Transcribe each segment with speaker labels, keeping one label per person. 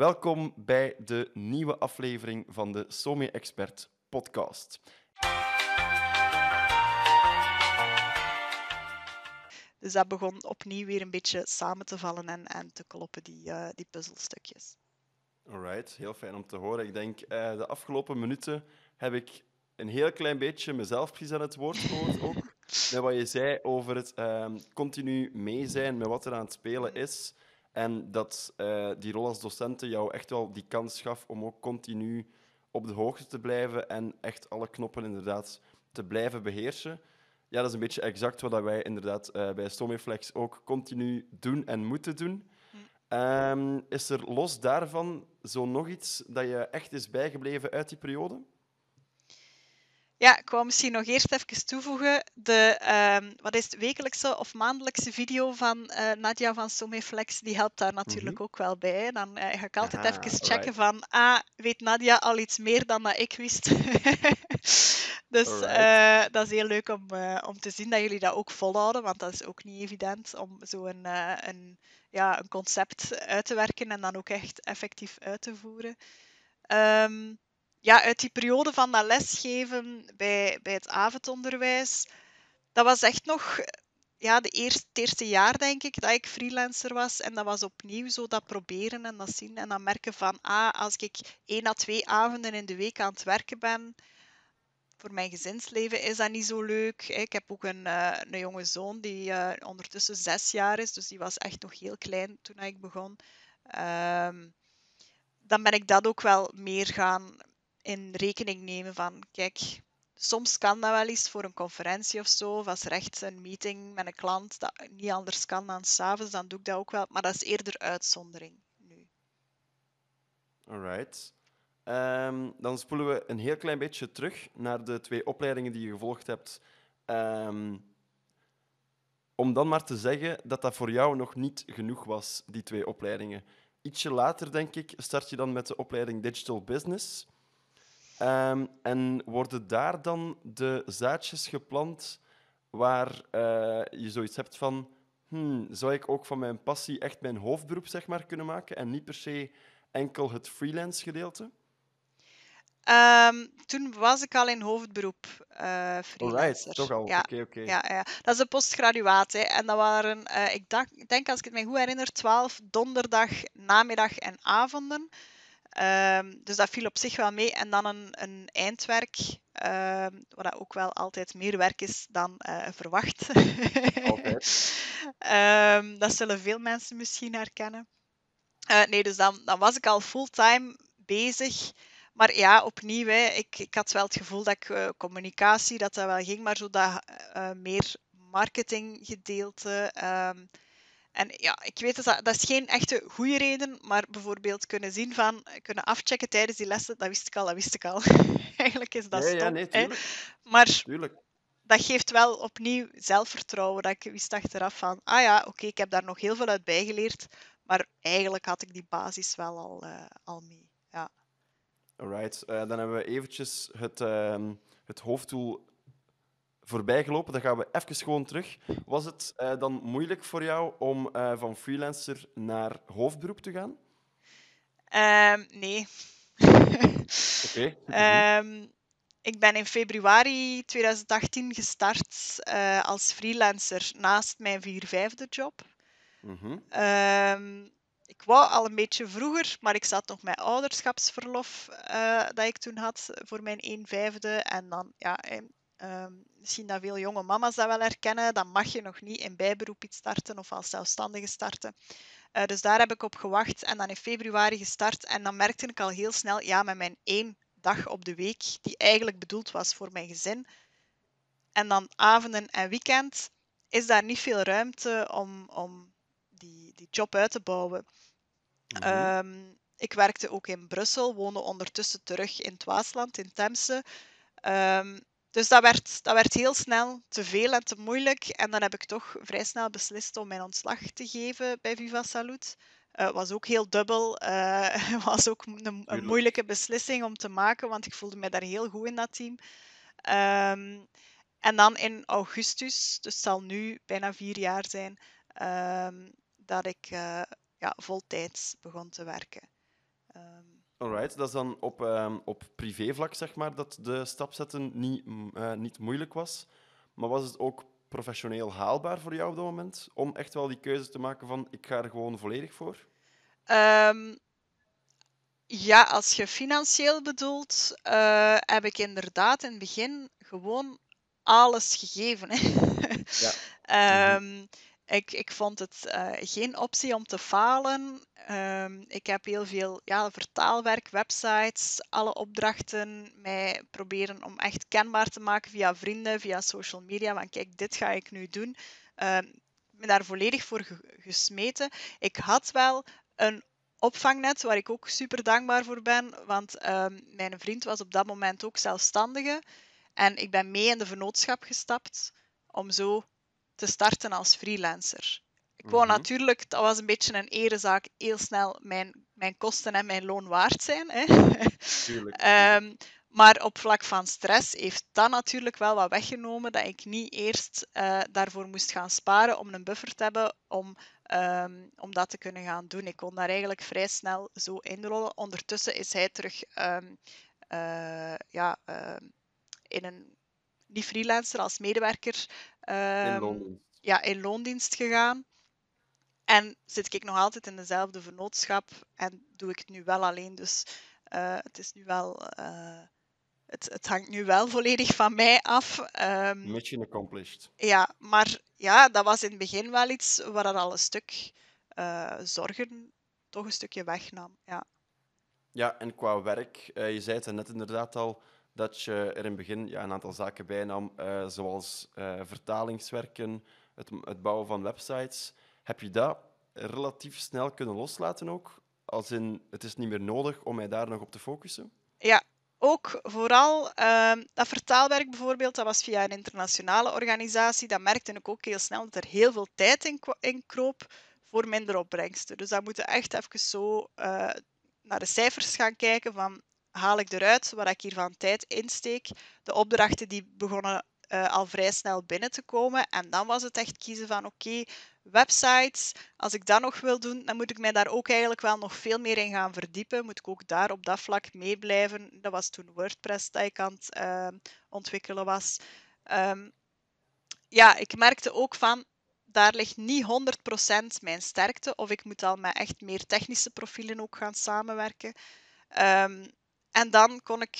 Speaker 1: Welkom bij de nieuwe aflevering van de Somi Expert podcast.
Speaker 2: Dus dat begon opnieuw weer een beetje samen te vallen en, en te kloppen, die, uh, die puzzelstukjes.
Speaker 1: Alright, heel fijn om te horen. Ik denk, uh, de afgelopen minuten heb ik een heel klein beetje mezelf precies aan het woord gehoord ook. met wat je zei over het uh, continu mee zijn met wat er aan het spelen is. En dat uh, die rol als docenten jou echt wel die kans gaf om ook continu op de hoogte te blijven en echt alle knoppen inderdaad te blijven beheersen. Ja, dat is een beetje exact wat wij inderdaad uh, bij Stomiflex ook continu doen en moeten doen. Um, is er los daarvan zo nog iets dat je echt is bijgebleven uit die periode?
Speaker 2: Ja, ik wou misschien nog eerst even toevoegen. De um, wat is het, wekelijkse of maandelijkse video van uh, Nadia van Someflex, die helpt daar natuurlijk mm -hmm. ook wel bij. Dan uh, ga ik altijd ah, even checken right. van, ah, weet Nadia al iets meer dan dat ik wist? dus uh, dat is heel leuk om, om te zien dat jullie dat ook volhouden, want dat is ook niet evident om zo'n een, ja, een concept uit te werken en dan ook echt effectief uit te voeren. Um, ja, uit die periode van dat lesgeven bij, bij het avondonderwijs, dat was echt nog ja, de eerste, het eerste jaar, denk ik, dat ik freelancer was. En dat was opnieuw zo dat proberen en dat zien. En dan merken van, ah, als ik één à twee avonden in de week aan het werken ben, voor mijn gezinsleven is dat niet zo leuk. Ik heb ook een, uh, een jonge zoon die uh, ondertussen zes jaar is, dus die was echt nog heel klein toen ik begon. Um, dan ben ik dat ook wel meer gaan in rekening nemen van, kijk, soms kan dat wel eens voor een conferentie of zo, of als echt een meeting met een klant dat niet anders kan dan s'avonds, dan doe ik dat ook wel, maar dat is eerder uitzondering nu.
Speaker 1: Alright. Um, dan spoelen we een heel klein beetje terug naar de twee opleidingen die je gevolgd hebt. Um, om dan maar te zeggen dat dat voor jou nog niet genoeg was, die twee opleidingen. Ietsje later, denk ik, start je dan met de opleiding Digital Business. Um, en worden daar dan de zaadjes geplant waar uh, je zoiets hebt van... Hmm, zou ik ook van mijn passie echt mijn hoofdberoep zeg maar, kunnen maken en niet per se enkel het freelance gedeelte?
Speaker 2: Um, toen was ik al in hoofdberoep uh.
Speaker 1: Alright, toch al.
Speaker 2: Ja,
Speaker 1: okay, okay.
Speaker 2: ja, ja, dat is een postgraduaat. Hè. En dat waren, uh, ik dacht, denk als ik het me goed herinner, 12 donderdag, namiddag en avonden. Um, dus dat viel op zich wel mee. En dan een, een eindwerk, um, wat ook wel altijd meer werk is dan uh, verwacht. Um, dat zullen veel mensen misschien herkennen. Uh, nee, dus dan, dan was ik al fulltime bezig. Maar ja, opnieuw, hè, ik, ik had wel het gevoel dat ik uh, communicatie, dat dat wel ging, maar zo dat meer marketinggedeelte en ja, ik weet dat dat is geen echte goede reden, maar bijvoorbeeld kunnen zien van, kunnen afchecken tijdens die lessen, dat wist ik al, dat wist ik al. Eigenlijk is dat
Speaker 1: ja,
Speaker 2: stom.
Speaker 1: Ja, nee, tuurlijk.
Speaker 2: Hè? Maar
Speaker 1: tuurlijk.
Speaker 2: dat geeft wel opnieuw zelfvertrouwen, dat ik wist achteraf van, ah ja, oké, okay, ik heb daar nog heel veel uit bijgeleerd, maar eigenlijk had ik die basis wel al, uh, al mee. Ja.
Speaker 1: Alright, uh, dan hebben we eventjes het, uh, het hoofddoel voorbijgelopen. Dan gaan we even gewoon terug. Was het uh, dan moeilijk voor jou om uh, van freelancer naar hoofdberoep te gaan?
Speaker 2: Um, nee.
Speaker 1: Oké.
Speaker 2: Okay. Um, ik ben in februari 2018 gestart uh, als freelancer naast mijn vier-vijfde job.
Speaker 1: Mm -hmm.
Speaker 2: um, ik wou al een beetje vroeger, maar ik zat nog met ouderschapsverlof dat ik toen had voor mijn een vijfde. En dan, ja, Um, misschien dat veel jonge mama's dat wel herkennen. Dan mag je nog niet in bijberoep iets starten of als zelfstandige starten. Uh, dus daar heb ik op gewacht en dan in februari gestart. En dan merkte ik al heel snel, ja, met mijn één dag op de week, die eigenlijk bedoeld was voor mijn gezin, en dan avonden en weekend, is daar niet veel ruimte om, om die, die job uit te bouwen. Mm -hmm. um, ik werkte ook in Brussel, woonde ondertussen terug in het Waasland, in Temse. Um, dus dat werd, dat werd heel snel te veel en te moeilijk. En dan heb ik toch vrij snel beslist om mijn ontslag te geven bij Viva Salut. Het uh, was ook heel dubbel. Het uh, was ook een, een, moeilijke beslissing om te maken, want ik voelde me daar heel goed in dat team. Um, en dan in augustus, dus het zal nu bijna vier jaar zijn, um, dat ik uh, ja, voltijds begon te werken. Ehm,
Speaker 1: Alright, dat is dan op, ehm, op privévlak, zeg maar, dat de stap zetten niet, eh, niet moeilijk was. Maar was het ook professioneel haalbaar voor jou op dat moment? Om echt wel die keuze te maken van, ik ga er gewoon volledig voor?
Speaker 2: Ehm, ja, als je financieel bedoelt, eh, heb ik inderdaad in het begin gewoon alles gegeven. Hè.
Speaker 1: Ja.
Speaker 2: Ehm, ik, ik vond het eh, geen optie om te falen. Ehm, ik heb heel veel ja, vertaalwerk, websites, alle opdrachten mij proberen om echt kenbaar te maken via vrienden, via social media. Van kijk, dit ga ik nu doen. Me daar volledig voor ge- gesmeten. Ik had wel een opvangnet waar ik ook super dankbaar voor ben, want ehm, mijn vriend was op dat moment ook zelfstandige en ik ben mee in de vennootschap gestapt om zo te starten als freelancer. Ik wou
Speaker 1: Mhm.
Speaker 2: natuurlijk, dat was een beetje een erezaak, heel snel mijn, mijn kosten en mijn loon waard zijn. Hè.
Speaker 1: Tuurlijk.
Speaker 2: Ehm, maar op vlak van stress heeft dat natuurlijk wel wat weggenomen dat ik niet eerst eh, daarvoor moest gaan sparen om een buffer te hebben om, ehm, om dat te kunnen gaan doen. Ik kon daar eigenlijk vrij snel zo inrollen. Ondertussen is hij terug ehm, eh, ja, in een, niet freelancer, als medewerker
Speaker 1: In
Speaker 2: ehm,
Speaker 1: loondienst.
Speaker 2: ja, in loondienst gegaan. En zit ik nog altijd in dezelfde vennootschap en doe ik het nu wel alleen. Dus eh, het is nu wel. eh, het, het hangt nu wel volledig van mij af. Ehm,
Speaker 1: Mission accomplished.
Speaker 2: ja, maar ja, dat was in het begin wel iets waar dat al een stuk eh, zorgen toch een stukje wegnam. Ja.
Speaker 1: Ja, en qua werk, je zei het net inderdaad al, dat je er in het begin ja, een aantal zaken bij nam, eh, zoals eh, vertalingswerken, het, het bouwen van websites. Heb je dat relatief snel kunnen loslaten ook? Als in, het is niet meer nodig om mij daar nog op te focussen?
Speaker 2: Ja, ook vooral ehm, dat vertaalwerk bijvoorbeeld, dat was via een internationale organisatie. Dat merkte ik ook heel snel dat er heel veel tijd in, in kroop voor minder opbrengsten. Dus dan moeten echt even zo eh, naar de cijfers gaan kijken van haal ik eruit wat ik hier van tijd insteek. De opdrachten die begonnen eh, al vrij snel binnen te komen. En dan was het echt kiezen van oké, websites, als ik dat nog wil doen, dan moet ik mij daar ook eigenlijk wel nog veel meer in gaan verdiepen. Moet ik ook daar op dat vlak mee blijven. Dat was toen WordPress dat ik aan het eh, ontwikkelen was. Ehm, ja, ik merkte ook van, daar ligt niet 100% mijn sterkte. Of ik moet al met echt meer technische profielen ook gaan samenwerken. Ehm, en dan kon ik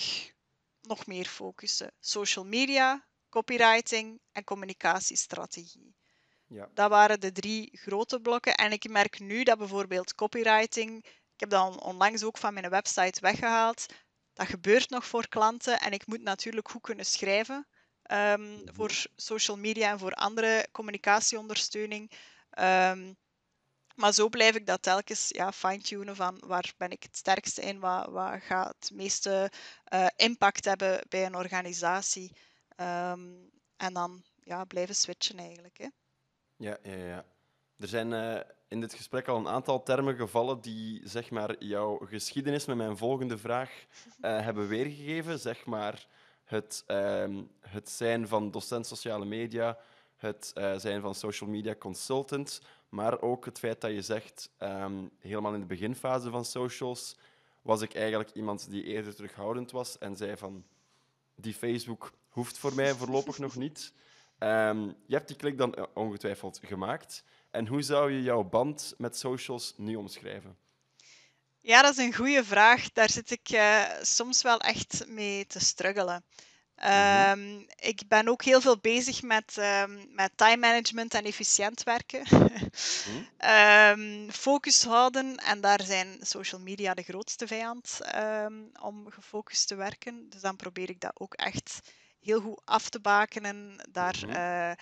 Speaker 2: nog meer focussen. Social media, copywriting en communicatiestrategie.
Speaker 1: Ja.
Speaker 2: Dat waren de drie grote blokken. En ik merk nu dat bijvoorbeeld copywriting, ik heb dat on- onlangs ook van mijn website weggehaald. Dat gebeurt nog voor klanten en ik moet natuurlijk goed kunnen schrijven ehm,
Speaker 1: Mhm.
Speaker 2: voor social media en voor andere communicatieondersteuning. Ehm, maar zo blijf ik dat telkens ja, fine-tunen van waar ben ik het sterkste in, wat, wat gaat het meeste eh, impact hebben bij een organisatie. Ehm, en dan ja, blijven switchen eigenlijk. Hè.
Speaker 1: Ja, ja, ja. Er zijn eh, in dit gesprek al een aantal termen gevallen die zeg maar, jouw geschiedenis met mijn volgende vraag eh, hebben weergegeven. Zeg maar het, ehm, het zijn van docent sociale media, het eh, zijn van social media consultant, maar ook het feit dat je zegt, ehm, helemaal in de beginfase van socials was ik eigenlijk iemand die eerder terughoudend was en zei van, die Facebook hoeft voor mij voorlopig nog niet. Ehm, je hebt die klik dan eh, ongetwijfeld gemaakt. En hoe zou je jouw band met socials nu omschrijven?
Speaker 2: Ja, dat is een goede vraag. Daar zit ik eh, soms wel echt mee te struggelen. Ehm, Ik ben ook heel veel bezig met, ehm, met time management en efficiënt werken.
Speaker 1: Hm?
Speaker 2: Ehm, focus houden en daar zijn social media de grootste vijand om gefocust te werken. Dus dan probeer ik dat ook echt heel goed af te bakenen, daar
Speaker 1: Mhm.
Speaker 2: eh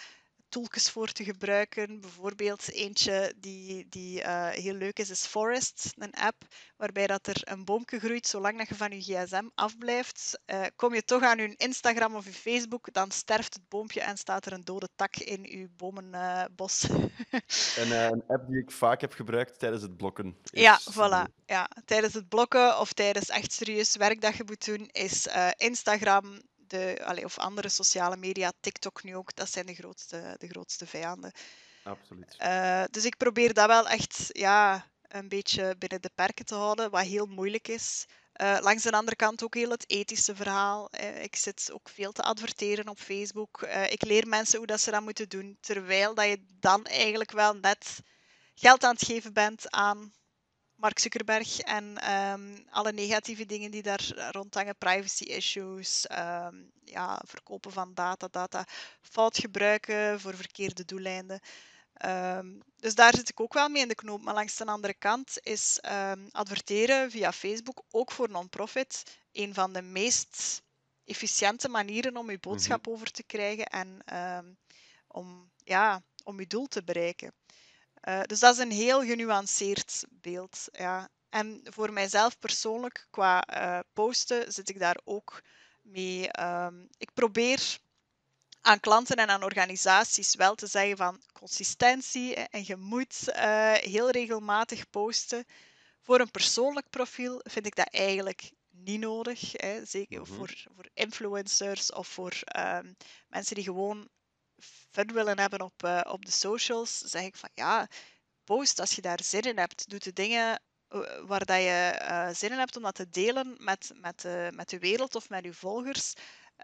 Speaker 2: tooltjes voor te gebruiken. Bijvoorbeeld eentje die, die eh, heel leuk is, is Forest, een app waarbij dat er een boomje groeit zolang dat je van je gsm afblijft. Eh, kom je toch aan je Instagram of je Facebook, dan sterft het boompje en staat er een dode tak in je bomenbos.
Speaker 1: Een, eh, een app die ik vaak heb gebruikt tijdens het blokken.
Speaker 2: Ja, voilà. Ja, tijdens het blokken of tijdens echt serieus werk dat je moet doen, is Instagram de, allee, of andere sociale media, TikTok nu ook, dat zijn de grootste, de grootste vijanden.
Speaker 1: absoluut.
Speaker 2: Eh, dus ik probeer dat wel echt ja, een beetje binnen de perken te houden, wat heel moeilijk is. Uh, langs de andere kant ook heel het ethische verhaal. Uh, ik zit ook veel te adverteren op Facebook. Uh, ik leer mensen hoe dat ze dat moeten doen, terwijl dat je dan eigenlijk wel net geld aan het geven bent aan Mark Zuckerberg en um, alle negatieve dingen die daar rondhangen, privacy issues, um, ja, verkopen van data, data fout gebruiken voor verkeerde doeleinden. Um, dus daar zit ik ook wel mee in de knoop. Maar langs de andere kant is adverteren via Facebook ook voor non-profit een van de meest efficiënte manieren om je boodschap mm -hmm. over te krijgen en om, ja, om je doel te bereiken. Uh, dus dat is een heel genuanceerd beeld. Ja. En voor mijzelf persoonlijk, qua uh, posten, zit ik daar ook mee. Um, ik probeer aan klanten en aan organisaties wel te zeggen van consistentie en je moet uh, heel regelmatig posten. Voor een persoonlijk profiel vind ik dat eigenlijk niet nodig. Hè. Zeker mm -hmm. voor, voor influencers of voor um, mensen die gewoon fun willen hebben op, uh, op de socials, zeg ik van ja, post als je daar zin in hebt. Doe de dingen eh, waar dat je uh, zin in hebt om dat te delen met, met, de, met de wereld of met je volgers.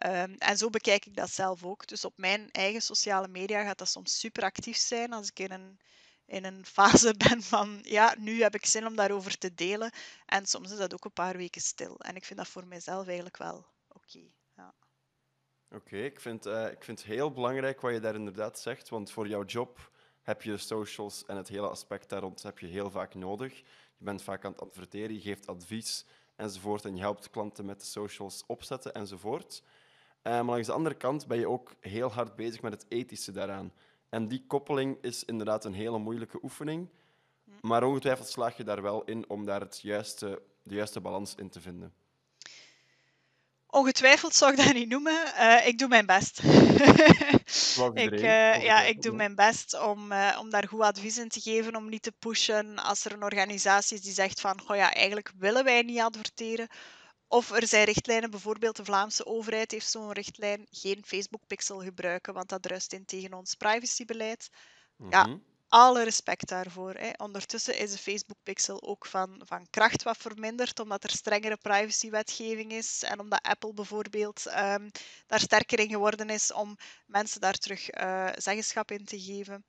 Speaker 2: Um, en zo bekijk ik dat zelf ook. Dus op mijn eigen sociale media gaat dat soms super actief zijn als ik in een, in een fase ben van ja, nu heb ik zin om daarover te delen. En soms is dat ook een paar weken stil. En ik vind dat voor mezelf eigenlijk wel oké. Okay.
Speaker 1: Oké, okay, ik, vind, uh, ik vind het heel belangrijk wat je daar inderdaad zegt, want voor jouw job heb je de socials en het hele aspect daar rond heb je heel vaak nodig. Je bent vaak aan het adverteren, je geeft advies enzovoort en je helpt klanten met de socials opzetten enzovoort. Uh, maar langs de andere kant ben je ook heel hard bezig met het ethische daaraan. En die koppeling is inderdaad een hele moeilijke oefening, maar ongetwijfeld slaag je daar wel in om daar het juiste, de juiste balans in te vinden.
Speaker 2: Ongetwijfeld zou ik dat niet noemen. Uh, ik doe mijn best. ik, uh, ja, ik doe mijn best om, uh, om daar goed advies in te geven, om niet te pushen als er een organisatie is die zegt van, oh ja, eigenlijk willen wij niet adverteren. Of er zijn richtlijnen, bijvoorbeeld de Vlaamse overheid heeft zo'n richtlijn, geen Facebook-pixel gebruiken, want dat druist in tegen ons privacybeleid. Mm -hmm. Ja, alle respect daarvoor. Hè. Ondertussen is de Facebook Pixel ook van, van kracht wat verminderd, omdat er strengere privacywetgeving is en omdat Apple bijvoorbeeld um, daar sterker in geworden is om mensen daar terug uh, zeggenschap in te geven.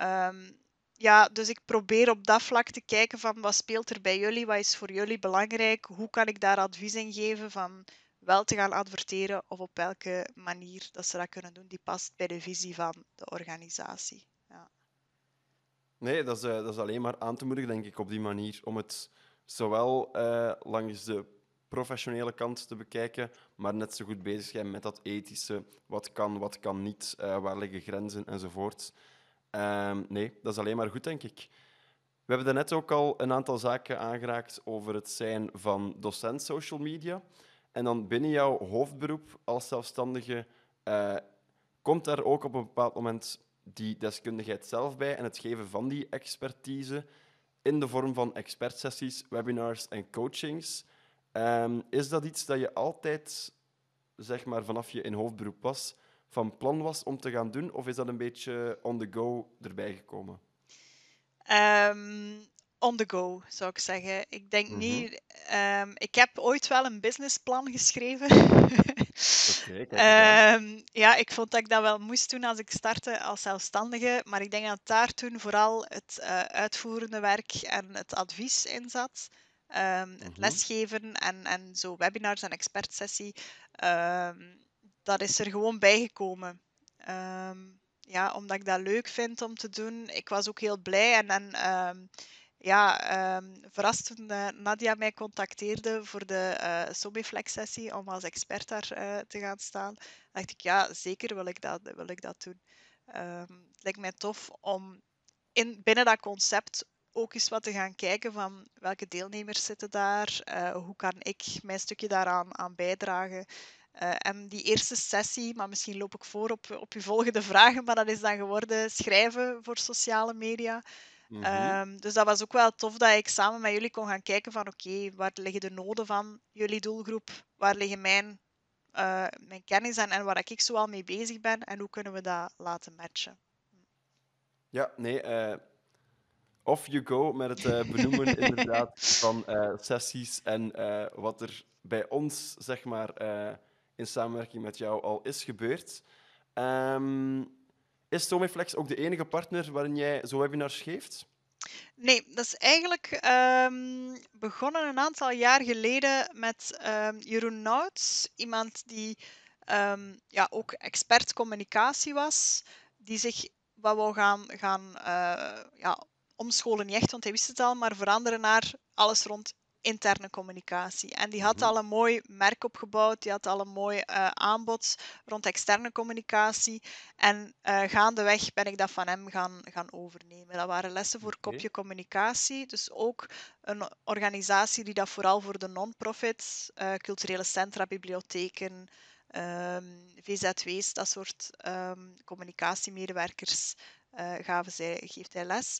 Speaker 2: Um, ja, dus ik probeer op dat vlak te kijken van wat speelt er bij jullie, wat is voor jullie belangrijk, hoe kan ik daar advies in geven van wel te gaan adverteren of op welke manier dat ze dat kunnen doen die past bij de visie van de organisatie.
Speaker 1: Nee, dat is, uh, dat is alleen maar aan te moedigen, denk ik, op die manier. Om het zowel uh, langs de professionele kant te bekijken, maar net zo goed bezig zijn met dat ethische. Wat kan, wat kan niet, uh, waar liggen grenzen enzovoort. Ehm, nee, dat is alleen maar goed, denk ik. We hebben daarnet ook al een aantal zaken aangeraakt over het zijn van docent social media. En dan binnen jouw hoofdberoep als zelfstandige komt daar ook op een bepaald moment die deskundigheid zelf bij en het geven van die expertise in de vorm van expertsessies, webinars en coachings. Um, is dat iets dat je altijd, zeg maar, vanaf je in hoofdberoep was, van plan was om te gaan doen? Of is dat een beetje on the go erbij gekomen?
Speaker 2: Um, on the go, zou ik zeggen. Ik denk mm-hmm. niet... Um, ik heb ooit wel een businessplan geschreven. Okay, um, ja, ik vond dat ik dat wel moest doen als ik startte als zelfstandige. Maar ik denk dat daar toen vooral het uh, uitvoerende werk en het advies in zat. Um, mm-hmm. Het lesgeven en, en zo webinars en expertsessie. dat is er gewoon bijgekomen. ja, omdat ik dat leuk vind om te doen. Ik was ook heel blij en, en ja, um, verrast toen uh, Nadia mij contacteerde voor de uh, Somiflex-sessie om als expert daar uh, te gaan staan. dacht ik, ja, zeker wil ik dat, wil ik dat doen. Um, het lijkt mij tof om in, binnen dat concept ook eens wat te gaan kijken van welke deelnemers zitten daar, hoe kan ik mijn stukje daaraan aan bijdragen. en die eerste sessie, maar misschien loop ik voor op, op uw volgende vragen, maar dat is dan geworden schrijven voor sociale media. Mm -hmm. dus dat was ook wel tof dat ik samen met jullie kon gaan kijken van oké, okay, waar liggen de noden van jullie doelgroep? Waar liggen mijn, uh, mijn kennis en, en waar ik zo al mee bezig ben? En hoe kunnen we dat laten matchen?
Speaker 1: Ja, nee. Uh, off you go met het uh, benoemen inderdaad van sessies en wat er bij ons, zeg maar, in samenwerking met jou al is gebeurd. Um, is Stomiflex ook de enige partner waarin jij zo webinars geeft?
Speaker 2: Nee, dat is eigenlijk um, begonnen een aantal jaar geleden met um, Jeroen Nouts. Iemand die um, ja, ook expert communicatie was, die zich wat wou gaan, gaan uh, ja, omscholen, niet echt, want hij wist het al, maar veranderen naar alles rond interne communicatie. En die had mhm. al een mooi merk opgebouwd, die had al een mooi uh, aanbod rond externe communicatie. En uh, gaandeweg ben ik dat van hem gaan, gaan overnemen. Dat waren lessen voor kopje communicatie. Dus ook een organisatie die dat vooral voor de non-profits, uh, culturele centra, bibliotheken, um, ehm, VZW's, dat soort um, communicatiemedewerkers gaven zij, geeft hij les.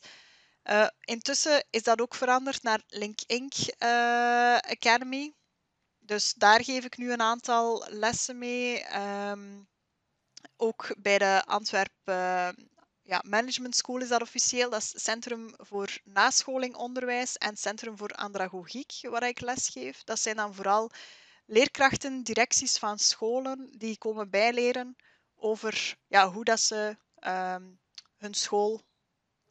Speaker 2: Uh, intussen is dat ook veranderd naar Link Inc. Uh, Academy. Dus daar geef ik nu een aantal lessen mee. Um, ook bij de Antwerp uh, ja, Management School is dat officieel. Dat is Centrum voor Nascholing Onderwijs en Centrum voor Andragogiek, waar ik les geef. Dat zijn dan vooral leerkrachten, directies van scholen die komen bijleren over ja, hoe dat ze um, hun school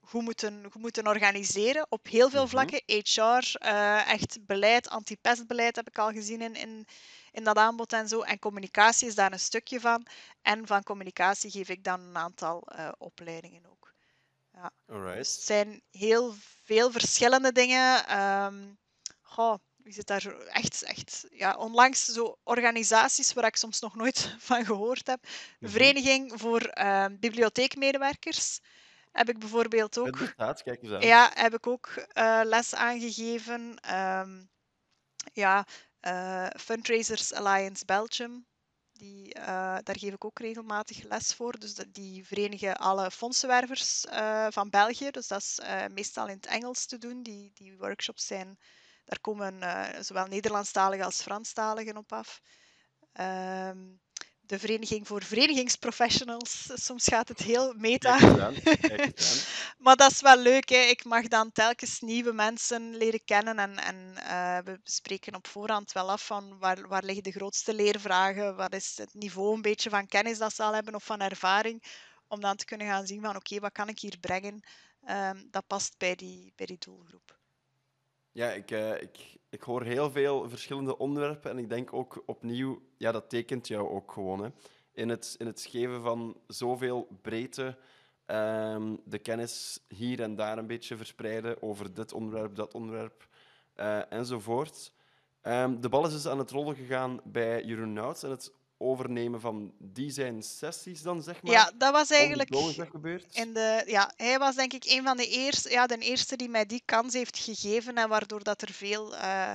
Speaker 2: goed moeten, goed moeten organiseren op heel veel mhm. vlakken. HR, uh, eh, echt beleid, anti-pestbeleid heb ik al gezien in, in, in dat aanbod en zo. En communicatie is daar een stukje van. En van communicatie geef ik dan een aantal uh, opleidingen ook. Ja.
Speaker 1: Alright.
Speaker 2: Dus het zijn heel veel verschillende dingen. Um, goh, wie zit daar echt, echt ja, onlangs zo organisaties waar ik soms nog nooit van gehoord heb. Mhm. Vereniging voor uh, Bibliotheekmedewerkers heb ik bijvoorbeeld ook.
Speaker 1: Bestaat, kijk eens aan.
Speaker 2: Ja, heb ik ook uh, les aangegeven. Um, ja, uh, Fundraisers Alliance Belgium. Die, uh, daar geef ik ook regelmatig les voor. Dus die verenigen alle fondsenwervers van België. Dus dat is meestal in het Engels te doen. Die, die workshops zijn, daar komen zowel Nederlandstaligen als Franstaligen op af. Um, de Vereniging voor Verenigingsprofessionals. Soms gaat het heel meta. maar dat is wel leuk. Hè. Ik mag dan telkens nieuwe mensen leren kennen. En, en uh, we spreken op voorhand wel af van waar, waar liggen de grootste leervragen. Wat is het niveau een beetje van kennis dat ze al hebben of van ervaring. Om dan te kunnen gaan zien van oké, wat kan ik hier brengen? Um, dat past bij die, bij die doelgroep.
Speaker 1: Ja, ik, uh, ik, ik hoor heel veel verschillende onderwerpen en ik denk ook opnieuw, ja, dat tekent jou ook gewoon. Hè. In, het, in het geven van zoveel breedte, um, de kennis hier en daar een beetje verspreiden over dit onderwerp, dat onderwerp uh, enzovoort. Um, de bal is dus aan het rollen gegaan bij Jeroen Nouts en het overnemen van die zijn sessies dan, zeg maar?
Speaker 2: Ja, dat was eigenlijk...
Speaker 1: Is dat gebeurd?
Speaker 2: In de, ja, hij was denk ik een van de eerste, ja, de eerste die mij die kans heeft gegeven en waardoor dat er veel uh,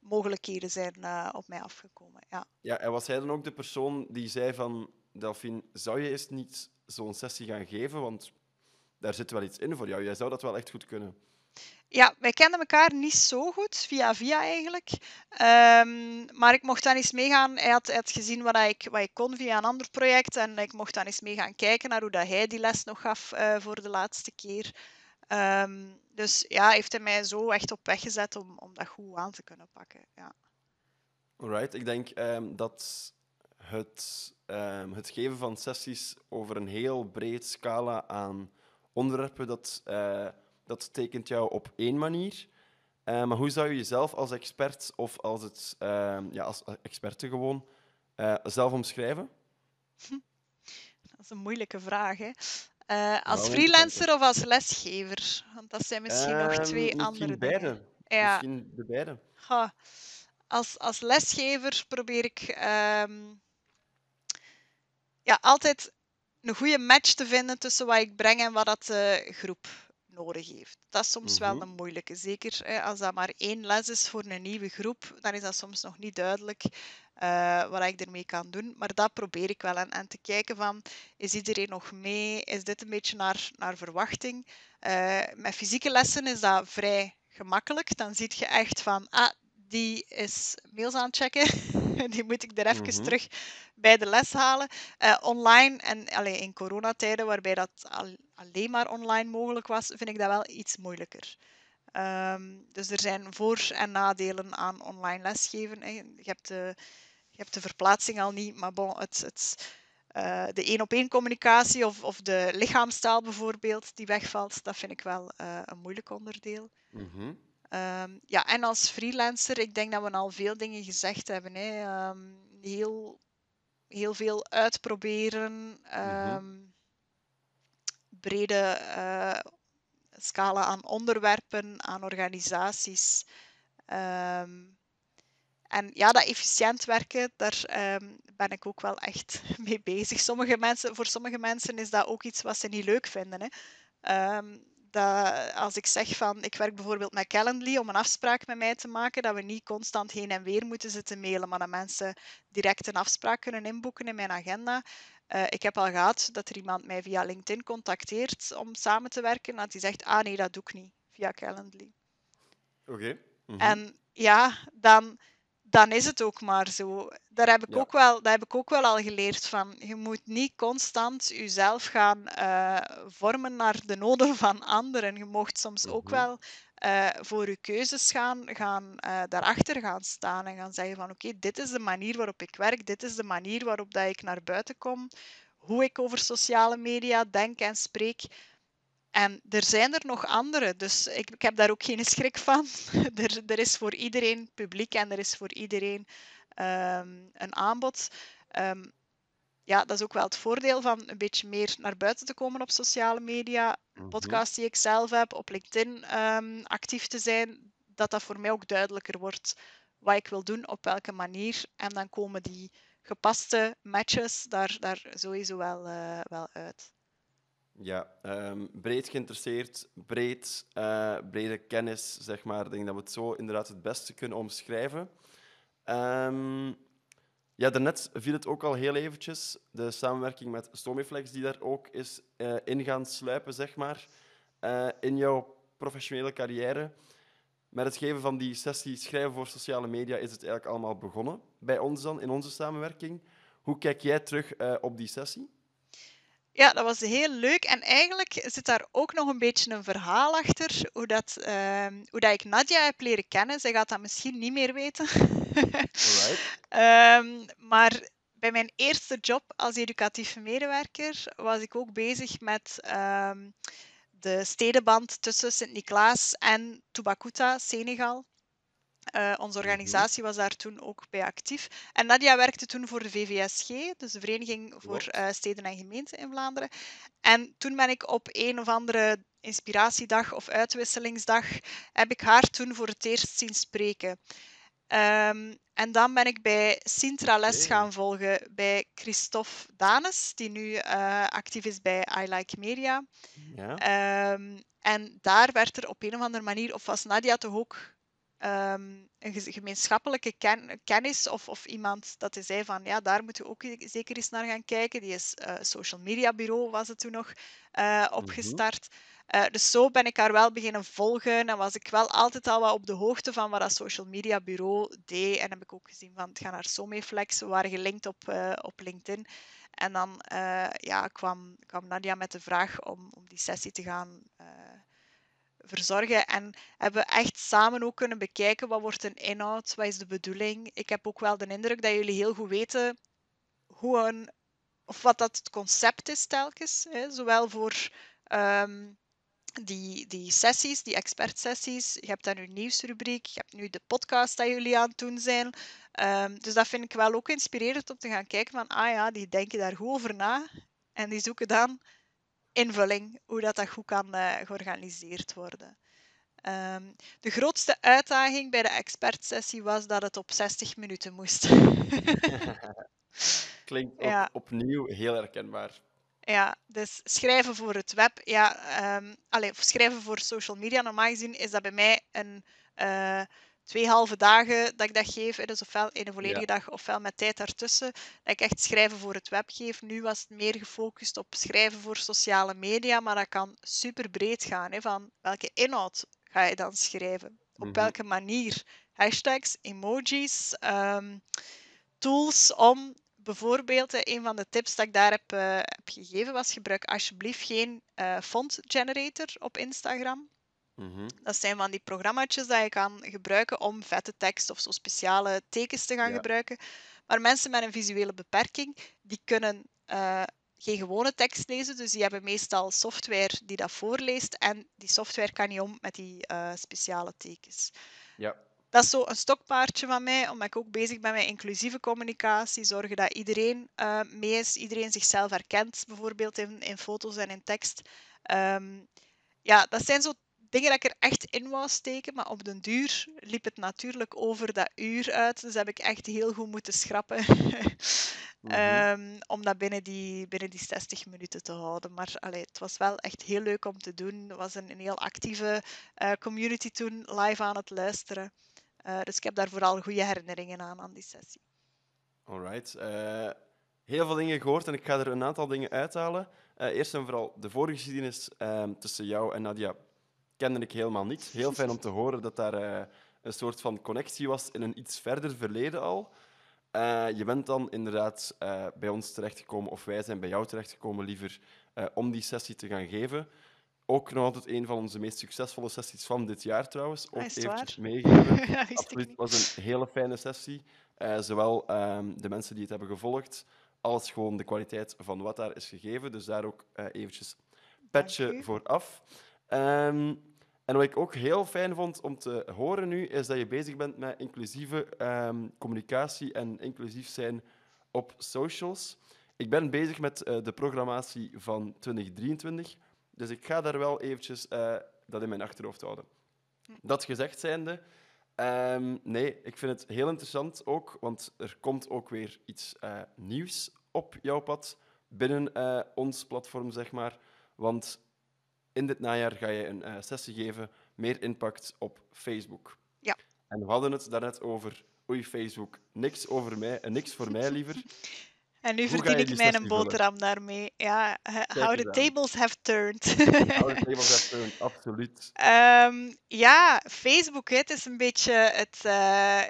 Speaker 2: mogelijkheden zijn uh, op mij afgekomen. Ja.
Speaker 1: ja, en was hij dan ook de persoon die zei van, Delphine, zou je eens niet zo'n sessie gaan geven? Want daar zit wel iets in voor jou. Jij zou dat wel echt goed kunnen.
Speaker 2: Ja, wij kenden elkaar niet zo goed, via via eigenlijk. Um, maar ik mocht dan eens meegaan. Hij had, gezien wat ik, wat ik kon via een ander project. En ik mocht dan eens mee gaan kijken naar hoe dat hij die les nog gaf uh, voor de laatste keer. Um, dus ja, heeft hij mij zo echt op weg gezet om, om dat goed aan te kunnen pakken. Ja.
Speaker 1: Alright, ik denk um, dat het, het geven van sessies over een heel breed scala aan onderwerpen, dat... Uh, dat tekent jou op één manier. Uh, maar hoe zou je jezelf als expert of als, het, uh, ja, als experte gewoon uh, zelf omschrijven?
Speaker 2: Dat is een moeilijke vraag. Hè? als freelancer of als lesgever? Want dat zijn misschien nog ehm, twee andere
Speaker 1: beide.
Speaker 2: dingen.
Speaker 1: Ja. Misschien de beide.
Speaker 2: Ja. Als, als lesgever probeer ik um, ja, altijd een goede match te vinden tussen wat ik breng en wat dat de groep nodig heeft. Dat is soms wel mhm. een moeilijke. Zeker hè, als dat maar één les is voor een nieuwe groep, dan is dat soms nog niet duidelijk uh, wat ik ermee kan doen. Maar dat probeer ik wel. En, en te kijken van, is iedereen nog mee? Is dit een beetje naar, naar verwachting? Uh, met fysieke lessen is dat vrij gemakkelijk. Dan zie je echt van, ah, die is mails aan het checken. die moet ik er even
Speaker 1: Mhm.
Speaker 2: terug bij de les halen. Eh, online en allee, in coronatijden, waarbij dat al- alleen maar online mogelijk was, vind ik dat wel iets moeilijker. Ehm, dus er zijn voor- en nadelen aan online lesgeven. hè. Je hebt de, je hebt de verplaatsing al niet, maar bon, het, het, eh, de één-op-één communicatie of, of de lichaamstaal bijvoorbeeld, die wegvalt, dat vind ik wel eh, een moeilijk onderdeel.
Speaker 1: Mhm.
Speaker 2: Ehm, ja, en als freelancer, ik denk dat we al veel dingen gezegd hebben. Hè. Ehm, heel, heel veel uitproberen, ehm, brede eh, scala aan onderwerpen, aan organisaties. En ja, dat efficiënt werken, daar ben ik ook wel echt mee bezig. Sommige mensen, voor sommige mensen is dat ook iets wat ze niet leuk vinden. Hè. Dat, als ik zeg van, ik werk bijvoorbeeld met Calendly om een afspraak met mij te maken, dat we niet constant heen en weer moeten zitten mailen, maar dat mensen direct een afspraak kunnen inboeken in mijn agenda. Eh, ik heb al gehad dat er iemand mij via LinkedIn contacteert om samen te werken, dat hij zegt, ah nee, dat doe ik niet, via Calendly.
Speaker 1: Oké. Mhm.
Speaker 2: En ja, dan, dan is het ook maar zo. Daar heb, ik
Speaker 1: Ja.
Speaker 2: ook wel, dat heb ik ook wel al geleerd van. Je moet niet constant jezelf gaan eh, vormen naar de noden van anderen. Je mocht soms ook
Speaker 1: Mhm.
Speaker 2: wel eh, voor je keuzes gaan, gaan eh, daarachter gaan staan en gaan zeggen van oké, dit is de manier waarop ik werk, dit is de manier waarop dat ik naar buiten kom, hoe ik over sociale media denk en spreek. En er zijn er nog andere, dus ik, ik heb daar ook geen schrik van. er, er is voor iedereen publiek en er is voor iedereen ehm, een aanbod. Ehm, ja, dat is ook wel het voordeel van een beetje meer naar buiten te komen op sociale media.
Speaker 1: Mhm.
Speaker 2: Podcast die ik zelf heb, op LinkedIn ehm, actief te zijn, dat dat voor mij ook duidelijker wordt wat ik wil doen, op welke manier. En dan komen die gepaste matches daar, daar sowieso wel, eh, wel uit.
Speaker 1: Ja, ehm, breed geïnteresseerd, breed, eh, brede kennis, zeg maar. Ik denk dat we het zo inderdaad het beste kunnen omschrijven. Ehm, ja, daarnet viel het ook al heel eventjes, de samenwerking met Stomiflex, die daar ook is eh, in gaan sluipen, zeg maar, eh, in jouw professionele carrière. Met het geven van die sessie schrijven voor sociale media is het eigenlijk allemaal begonnen bij ons dan, in onze samenwerking. Hoe kijk jij terug op die sessie?
Speaker 2: Ja, dat was heel leuk. En eigenlijk zit daar ook nog een beetje een verhaal achter. Hoe dat, ehm, hoe dat ik Nadia heb leren kennen. Zij gaat dat misschien niet meer weten. Ehm, maar bij mijn eerste job als educatief medewerker was ik ook bezig met ehm, de stedenband tussen Sint-Niklaas en Tubacuta, Senegal. Eh, onze organisatie was daar toen ook bij actief. En Nadia werkte toen voor de VVSG, dus de Vereniging voor eh, Steden en Gemeenten in Vlaanderen. En toen ben ik op een of andere inspiratiedag of uitwisselingsdag, heb ik haar toen voor het eerst zien spreken. Ehm, en dan ben ik bij Sintra les gaan volgen bij Christophe Danes, die nu eh, actief is bij I Like Media.
Speaker 1: Ja.
Speaker 2: Ehm, en daar werd er op een of andere manier, of was Nadia toch ook ehm, een gemeenschappelijke ken- kennis of, of iemand dat hij zei van ja, daar moeten we ook zeker eens naar gaan kijken. Die is eh, social media bureau was het toen nog eh, opgestart. Eh, dus zo ben ik haar wel beginnen volgen en was ik wel altijd al wat op de hoogte van wat dat social media bureau deed. En heb ik ook gezien van het gaat naar Someflex. We waren gelinkt op, op LinkedIn. En dan ja, kwam, kwam Nadia met de vraag om, om die sessie te gaan verzorgen. En hebben we echt samen ook kunnen bekijken wat wordt een inhoud, wat is de bedoeling. Ik heb ook wel de indruk dat jullie heel goed weten hoe een, of wat dat het concept is telkens. Hè, zowel voor ehm, die, die sessies, die expertsessies. Je hebt dan uw nieuwsrubriek, je hebt nu de podcast dat jullie aan het doen zijn. Ehm, dus dat vind ik wel ook inspirerend om te gaan kijken van, ah ja, die denken daar goed over na. En die zoeken dan invulling, hoe dat, dat goed kan eh, georganiseerd worden. Ehm, de grootste uitdaging bij de expertsessie was dat het op 60 minuten moest.
Speaker 1: Klinkt
Speaker 2: Ja.
Speaker 1: opnieuw heel herkenbaar.
Speaker 2: Ja, dus schrijven voor het web, ja, ehm allee, of schrijven voor social media, normaal gezien is dat bij mij een eh, twee halve dagen dat ik dat geef. Dus ofwel in een volledige dag, ofwel met tijd daartussen. Dat ik echt schrijven voor het web geef. Nu was het meer gefocust op schrijven voor sociale media, maar dat kan super breed gaan. Hè, van welke inhoud ga je dan schrijven? Op
Speaker 1: Mhm.
Speaker 2: welke manier? Hashtags, emojis, ehm, tools om bijvoorbeeld, een van de tips dat ik daar heb, uh, heb gegeven was: gebruik alsjeblieft geen uh, font generator op Instagram.
Speaker 1: Mhm.
Speaker 2: Dat zijn van die programma's dat je kan gebruiken om vette tekst of zo speciale tekens te gaan
Speaker 1: Ja.
Speaker 2: gebruiken. Maar mensen met een visuele beperking, die kunnen uh, geen gewone tekst lezen. Dus die hebben meestal software die dat voorleest. En die software kan niet om met die uh, speciale tekens.
Speaker 1: Ja.
Speaker 2: Dat is zo een stokpaardje van mij, omdat ik ook bezig ben met inclusieve communicatie. Zorgen dat iedereen uh, mee is, iedereen zichzelf herkent, bijvoorbeeld in, in foto's en in tekst. Um, ja, dat zijn zo dingen dat ik er echt in wou steken, maar op den duur liep het natuurlijk over dat uur uit. Dus heb ik echt heel goed moeten schrappen.
Speaker 1: Mhm.
Speaker 2: um, om dat binnen die, binnen die 60 minuten te houden. Maar allee, het was wel echt heel leuk om te doen. Het was een, een heel actieve uh, community toen live aan het luisteren. Uh, dus ik heb daar vooral goede herinneringen aan, aan die sessie.
Speaker 1: Alright. Uh, heel veel dingen gehoord en ik ga er een aantal dingen uithalen. Eerst en vooral de voorgeschiedenis um, tussen jou en Nadia kende ik helemaal niet. Heel fijn om te horen dat daar uh, een soort van connectie was in een iets verder verleden al. Uh, je bent dan inderdaad uh, bij ons terechtgekomen, of wij zijn bij jou terechtgekomen liever, om die sessie te gaan geven. Ook nog altijd een van onze meest succesvolle sessies van dit jaar trouwens. Ook eventjes meegeven.
Speaker 2: ja,
Speaker 1: Absoluut, het was een hele fijne sessie. zowel um, de mensen die het hebben gevolgd, als gewoon de kwaliteit van wat daar is gegeven. Dus daar ook eventjes petje voor af. Um, en wat ik ook heel fijn vond om te horen nu, is dat je bezig bent met inclusieve um, communicatie en inclusief zijn op socials. Ik ben bezig met uh, de programmatie van 2023, dus ik ga daar wel eventjes uh, dat in mijn achterhoofd houden. Dat gezegd zijnde, um, nee, ik vind het heel interessant ook, want er komt ook weer iets uh, nieuws op jouw pad binnen ons platform, zeg maar. Want in dit najaar ga je een uh, sessie geven, meer impact op Facebook.
Speaker 2: Ja.
Speaker 1: En we hadden het daarnet over, oei Facebook, niks over mij en niks voor mij liever.
Speaker 2: En nu verdien ik mij een boterham daarmee. Ja, how the tables have turned.
Speaker 1: how the tables have turned, absoluut.
Speaker 2: Um, ja, Facebook, het is een beetje het, uh,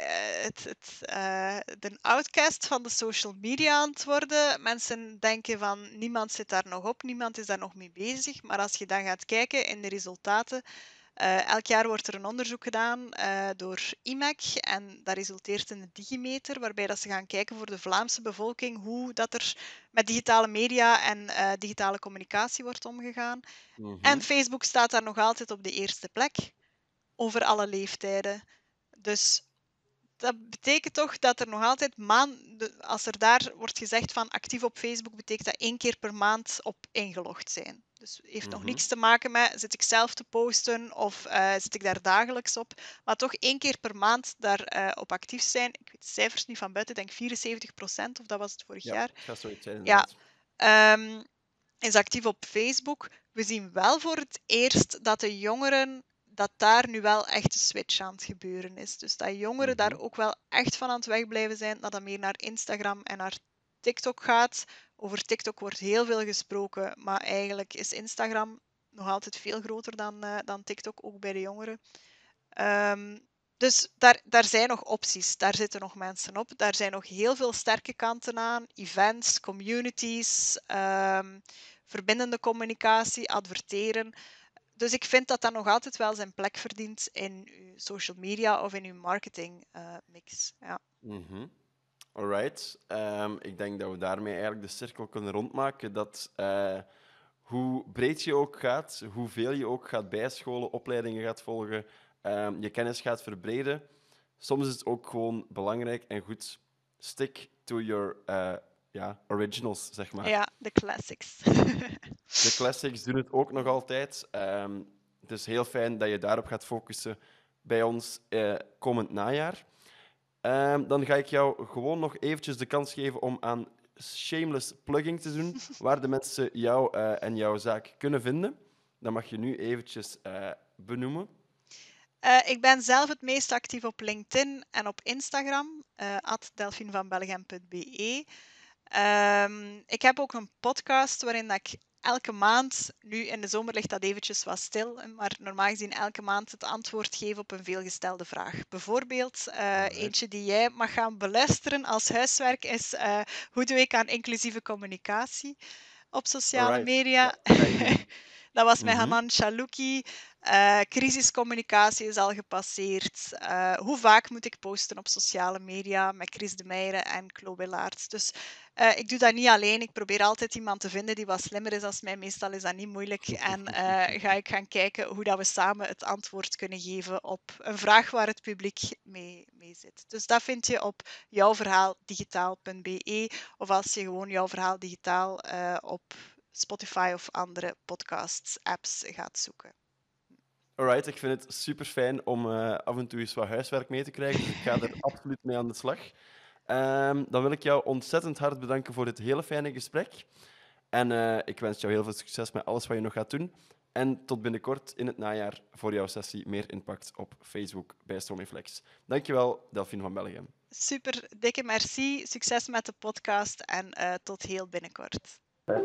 Speaker 2: het, het, uh, de outcast van de social media aan het worden. Mensen denken van niemand zit daar nog op, niemand is daar nog mee bezig. Maar als je dan gaat kijken in de resultaten, uh, elk jaar wordt er een onderzoek gedaan uh, door IMEC en dat resulteert in een digimeter, waarbij dat ze gaan kijken voor de Vlaamse bevolking hoe dat er met digitale media en uh, digitale communicatie wordt omgegaan.
Speaker 1: Mhm.
Speaker 2: Mm -hmm. En Facebook staat daar nog altijd op de eerste plek, over alle leeftijden. Dus dat betekent toch dat er nog altijd maand, als er daar wordt gezegd van actief op Facebook, betekent dat één keer per maand op ingelogd zijn. Dus het heeft nog
Speaker 1: Mhm.
Speaker 2: niks te maken met zit ik zelf te posten of uh, zit ik daar dagelijks op. Maar toch één keer per maand daar uh, op actief zijn. Ik weet de cijfers niet van buiten, ik denk 74 procent of dat was het vorig
Speaker 1: Ja,
Speaker 2: jaar.
Speaker 1: dat zoiets zijn,
Speaker 2: Ja. Um, is actief op Facebook. We zien wel voor het eerst dat de jongeren dat daar nu wel echt een switch aan het gebeuren is. Dus dat jongeren daar
Speaker 1: Mhm.
Speaker 2: ook wel echt van aan het wegblijven zijn, dat dat meer naar Instagram en naar TikTok gaat. Over TikTok wordt heel veel gesproken, maar eigenlijk is Instagram nog altijd veel groter dan, uh, dan TikTok, ook bij de jongeren. Um, dus daar, daar zijn nog opties, daar zitten nog mensen op. Daar zijn nog heel veel sterke kanten aan. Events, communities, um, verbindende communicatie, adverteren. Dus ik vind dat dat nog altijd wel zijn plek verdient in uw social media of in uw marketing uh, mix. Ja.
Speaker 1: Mhm. Alright. Um, ik denk dat we daarmee eigenlijk de cirkel kunnen rondmaken. Dat uh, hoe breed je ook gaat, hoeveel je ook gaat bijscholen, opleidingen gaat volgen, um, je kennis gaat verbreden. Soms is het ook gewoon belangrijk en goed. Stick to your uh, ja, originals, zeg maar.
Speaker 2: Ja, de classics.
Speaker 1: De classics doen het ook nog altijd. Um, het is heel fijn dat je daarop gaat focussen bij ons uh, komend najaar. Um, dan ga ik jou gewoon nog eventjes de kans geven om aan shameless plugging te doen, waar de mensen jou uh, en jouw zaak kunnen vinden. Dat mag je nu eventjes uh, benoemen.
Speaker 2: Uh, ik ben zelf het meest actief op LinkedIn en op Instagram, uh, delphinevanbelgem.be. Um, ik heb ook een podcast waarin dat ik elke maand, nu in de zomer ligt dat eventjes wat stil, maar normaal gezien elke maand het antwoord geven op een veelgestelde vraag. Bijvoorbeeld, uh, eentje die jij mag gaan beluisteren als huiswerk is, uh, hoe doe ik aan inclusieve communicatie op sociale media? Dat was met mm Hanan Chalouki. Uh, crisiscommunicatie is al gepasseerd. Uh, hoe vaak moet ik posten op sociale media met Chris de Meijeren en Chloe Laerts? Dus uh, ik doe dat niet alleen. Ik probeer altijd iemand te vinden die wat slimmer is dan mij. Meestal is dat niet moeilijk. En ga ik gaan kijken hoe dat we samen het antwoord kunnen geven op een vraag waar het publiek mee, mee zit. Dus dat vind je op jouwverhaaldigitaal.be of als je gewoon jouw verhaal digitaal op Spotify of andere podcast-apps gaat zoeken.
Speaker 1: Alright, ik vind het super fijn om uh, af en toe eens wat huiswerk mee te krijgen. Dus ik ga er absoluut mee aan de slag. Um, dan wil ik jou ontzettend hard bedanken voor dit hele fijne gesprek. En uh, ik wens jou heel veel succes met alles wat je nog gaat doen. En tot binnenkort in het najaar voor jouw sessie Meer Impact op Facebook bij Stromiflex. Dankjewel, Delphine van België.
Speaker 2: Super, dikke merci. Succes met de podcast en uh, tot heel binnenkort. 诶